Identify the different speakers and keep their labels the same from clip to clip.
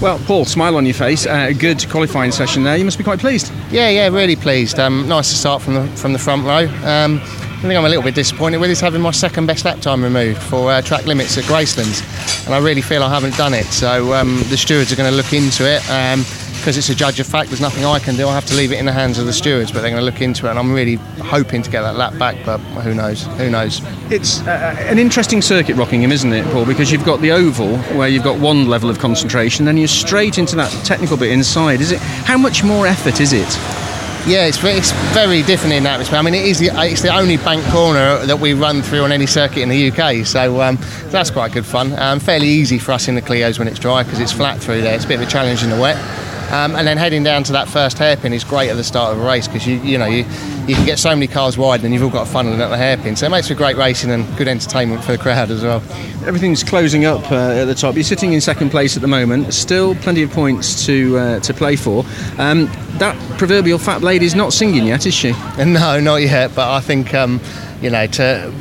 Speaker 1: Well, Paul, smile on your face. Uh, a good qualifying session there. You must be quite pleased.
Speaker 2: Yeah, yeah, really pleased. Um, nice to start from the from the front row. Um, the thing I'm a little bit disappointed with is having my second best lap time removed for uh, track limits at Gracelands, and I really feel I haven't done it. So um, the stewards are going to look into it. Because it's a judge of fact, there's nothing I can do. I have to leave it in the hands of the stewards, but they're going to look into it, and I'm really hoping to get that lap back. But who knows? Who knows?
Speaker 1: It's uh, an interesting circuit, Rockingham, isn't it, Paul? Because you've got the oval where you've got one level of concentration, then you're straight into that technical bit inside. Is it? How much more effort is it?
Speaker 2: Yeah, it's, it's very different in that respect. I mean, it is the, it's the only bank corner that we run through on any circuit in the UK, so um, that's quite good fun. Um, fairly easy for us in the Clios when it's dry because it's flat through there. It's a bit of a challenge in the wet. Um, and then heading down to that first hairpin is great at the start of a race because you you know you, you can get so many cars wide and you've all got a funnel at the hairpin. So it makes for great racing and good entertainment for the crowd as well.
Speaker 1: Everything's closing up uh, at the top. You're sitting in second place at the moment. Still plenty of points to uh, to play for. Um, that proverbial fat lady's not singing yet, is she?
Speaker 2: No, not yet. But I think um, you know to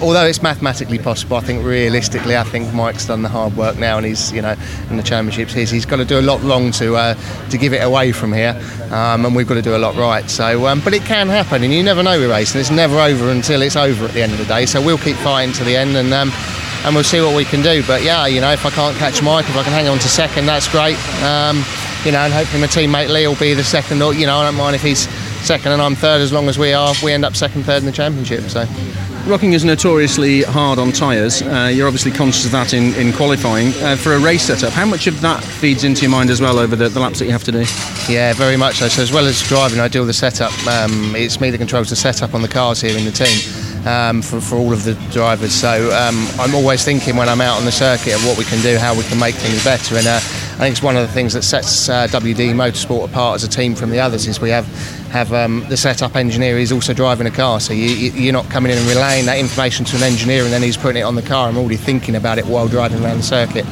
Speaker 2: although it's mathematically possible, I think realistically, I think Mike's done the hard work now, and he's you know in the championships. He's, he's got to do a lot long to uh, to give it away from here, um, and we've got to do a lot right. So, um, but it can happen, and you never know with racing. It's never over until it's over at the end of the day. So we'll keep fighting to the end, and. Um, and we'll see what we can do. But yeah, you know, if I can't catch Mike, if I can hang on to second, that's great. Um, you know, and hopefully my teammate Lee will be the second. Or you know, I don't mind if he's second and I'm third, as long as we are, we end up second, third in the championship. So.
Speaker 1: Rocking is notoriously hard on tyres. Uh, you're obviously conscious of that in, in qualifying. Uh, for a race setup, how much of that feeds into your mind as well over the, the laps that you have to do?
Speaker 2: Yeah, very much so. So, as well as driving, I do all the setup. Um, it's me that controls the setup on the cars here in the team. Um, for, for all of the drivers. So um, I'm always thinking when I'm out on the circuit of what we can do, how we can make things better. And uh, I think it's one of the things that sets uh, WDE Motorsport apart as a team from the others is we have have um, the setup engineer is also driving a car. So you, are not coming in and relaying that information to an engineer and then he's putting it on the car. I'm already thinking about it while driving around the circuit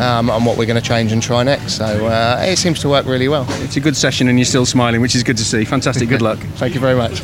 Speaker 2: um, on what we're going to change and try next. So uh, it seems to work really well.
Speaker 1: It's a good session and you're still smiling, which is good to see. Fantastic. Good luck.
Speaker 2: Thank you very much.